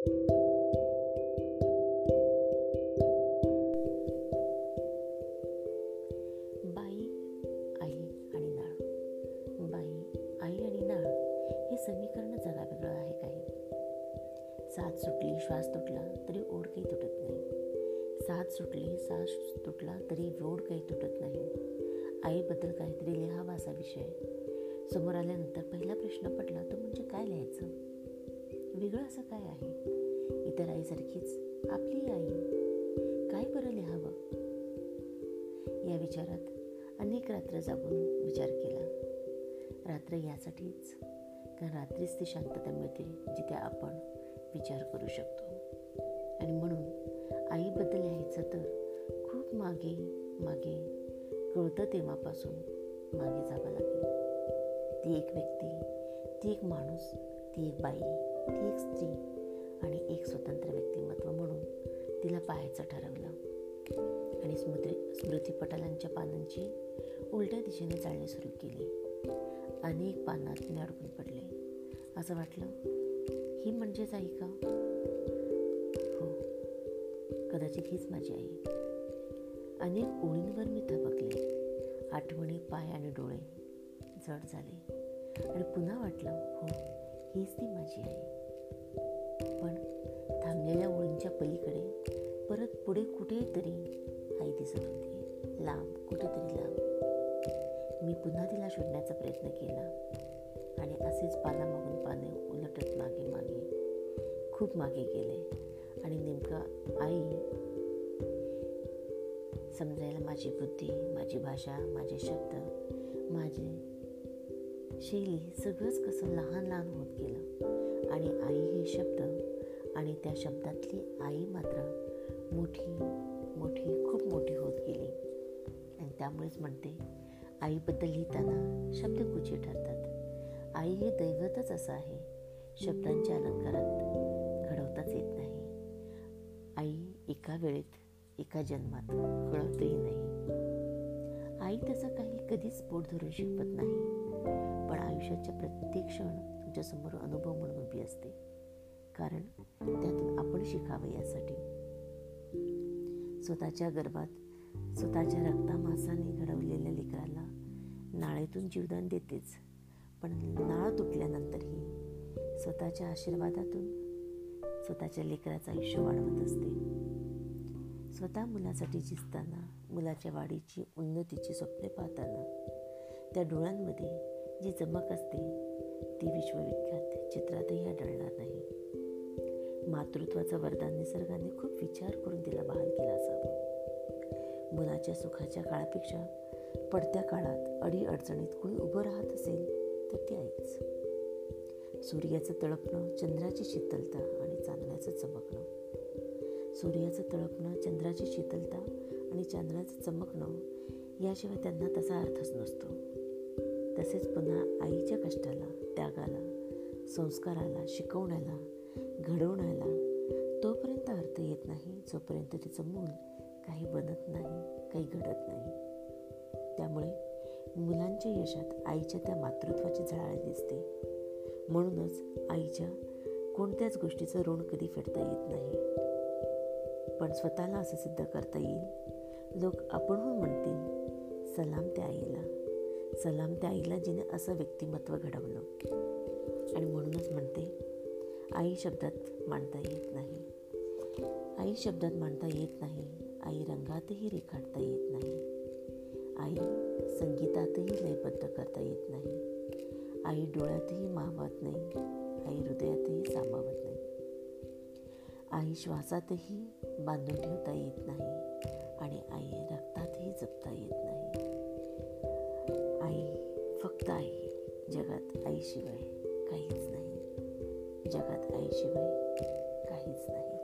By I आणि नाळ. By I आणि नाळ हे समीकरण जरा वेगळं आहे काही. साथ सुटली श्वास तुटला तरी ओढ काही तुटत नाही. साथ सुटली श्वास तुटला तरी ओढ काही तुटत नाही. आईबद्दल काहीतरी लिहावा असा विषय. समोर आल्यानंतर पहिला प्रश्न पडला तो म्हणजे काय लिहायचं? वेगळं असं काय आहे? इतर आईसारखीच आपली आई. काय बरं लिहावं? या विचारात अनेक रात्र जागून विचार केला. रात्र यासाठीच कारण रात्रीच ती शांतता मिळते जिथे आपण विचार करू शकतो. आणि म्हणून आईबद्दल लिहायचं तर खूप मागे मागे कळतं तेव्हापासून मागे जावं लागेल. ती एक व्यक्ती ती एक माणूस ती एक बाई. ती एक स्त्री आणि एक स्वतंत्र व्यक्तिमत्व म्हणून तिला पाहायचं ठरवलं. आणि स्मृती स्मृतीपटालांच्या पानांची उलट्या दिशेने चालणे सुरू केली. अनेक पानात मी अडकून पडले. असं वाटलं ही म्हणजेच आई का? हो कदाचित हीच माझी आई. अनेक ओळींवर मी थबकले. आठवणी पाय आणि डोळे जड झाले. आणि पुन्हा वाटलं हो हीच ती माझी आई. पण थांबलेल्या ओळींच्या पलीकडे परत पुढे कुठेतरी आई दिसत होती. लांब कुठेतरी लांब. मी पुन्हा तिला शोधण्याचा प्रयत्न केला. आणि असेच पानामागून पाने उलटत मागे मागे खूप मागे गेले. आणि नेमकं आई समजायला माझी बुद्धी माझी भाषा माझे शब्द माझे शैली सगळंच कसं लहान लहान होत गेलं. आणि आई हे शब्द आणि त्या शब्दातली आई मात्र मोठी मोठी खूप मोठी होत गेली. आणि त्यामुळेच म्हणते आईबद्दल लिहिताना शब्द कुचे ठरतात. आई हे दैवतच असं आहे. शब्दांच्या अलंकारात घडवताच येत नाही. आई एका वेळेत एका जन्मात कळतही नाही. आई त्याचा काही कधीच पोट धरून शिकवत नाही. आयुष्याच्या प्रत्येक क्षण तुमच्यासमोर अनुभव म्हणून उभी असते. कारण त्यातून आपण शिकावं यासाठी. स्वतःच्या गर्भात स्वतःच्या रक्तामासाने घडवलेल्या लेकराला नाळेतून जीवदान देतेच. पण नाळ तुटल्यानंतरही स्वतःच्या आशीर्वादातून स्वतःच्या लेकराचं आयुष्य वाढवत असते. स्वतः मुलासाठी झिजताना मुलाच्या वाढीची उन्नतीची स्वप्ने पाहताना त्या डोळ्यांमध्ये जी चमक असते ती विश्वविख्यात चित्रातही आढळणार नाही. मातृत्वाचं वरदान निसर्गाने खूप विचार करून तिला बहाल केला असावा. मुलाच्या सुखाच्या काळापेक्षा पडत्या काळात अडी अडचणीत कोणी उभं राहत असेल तर ती आईच. सूर्याचं तळपणं चंद्राची शीतलता आणि चांदण्याचं चमकणं. सूर्याचं तळपणं चंद्राची शीतलता आणि चांदण्याचं चमकणं याशिवाय त्यांना तसा अर्थच नसतो. तसेच पुन्हा आईच्या कष्टाला त्यागाला संस्काराला शिकवण्याला घडवण्याला तोपर्यंत अर्थ येत नाही जोपर्यंत तिचं मूल काही बनत नाही काही घडत नाही. त्यामुळे मुलांच्या यशात आईच्या त्या मातृत्वाची झळाळ दिसते. म्हणूनच आईच्या कोणत्याच गोष्टीचं ऋण कधी फेडता येत नाही. पण स्वतःला असं सिद्ध करता येईल. लोक आपणहून म्हणतील सलाम त्या आईला. सलाम त्या आईला जिने असं व्यक्तिमत्व घडवलं. आणि म्हणूनच म्हणते आई शब्दात मांडता येत नाही. आई शब्दात मांडता येत नाही. आई रंगातही रेखाटता येत नाही. आई संगीतातही लयबद्ध करता येत नाही. आई डोळ्यातही मावत नाही. आई हृदयातही सामावत नाही. आई श्वासातही बांधून ठेवता येत नाही. आणि आई रक्तातही जपता येत नाही. आई फक्त आई. जगात आईशिवाय काहीच नाही. जगात आईशिवाय काहीच नाही.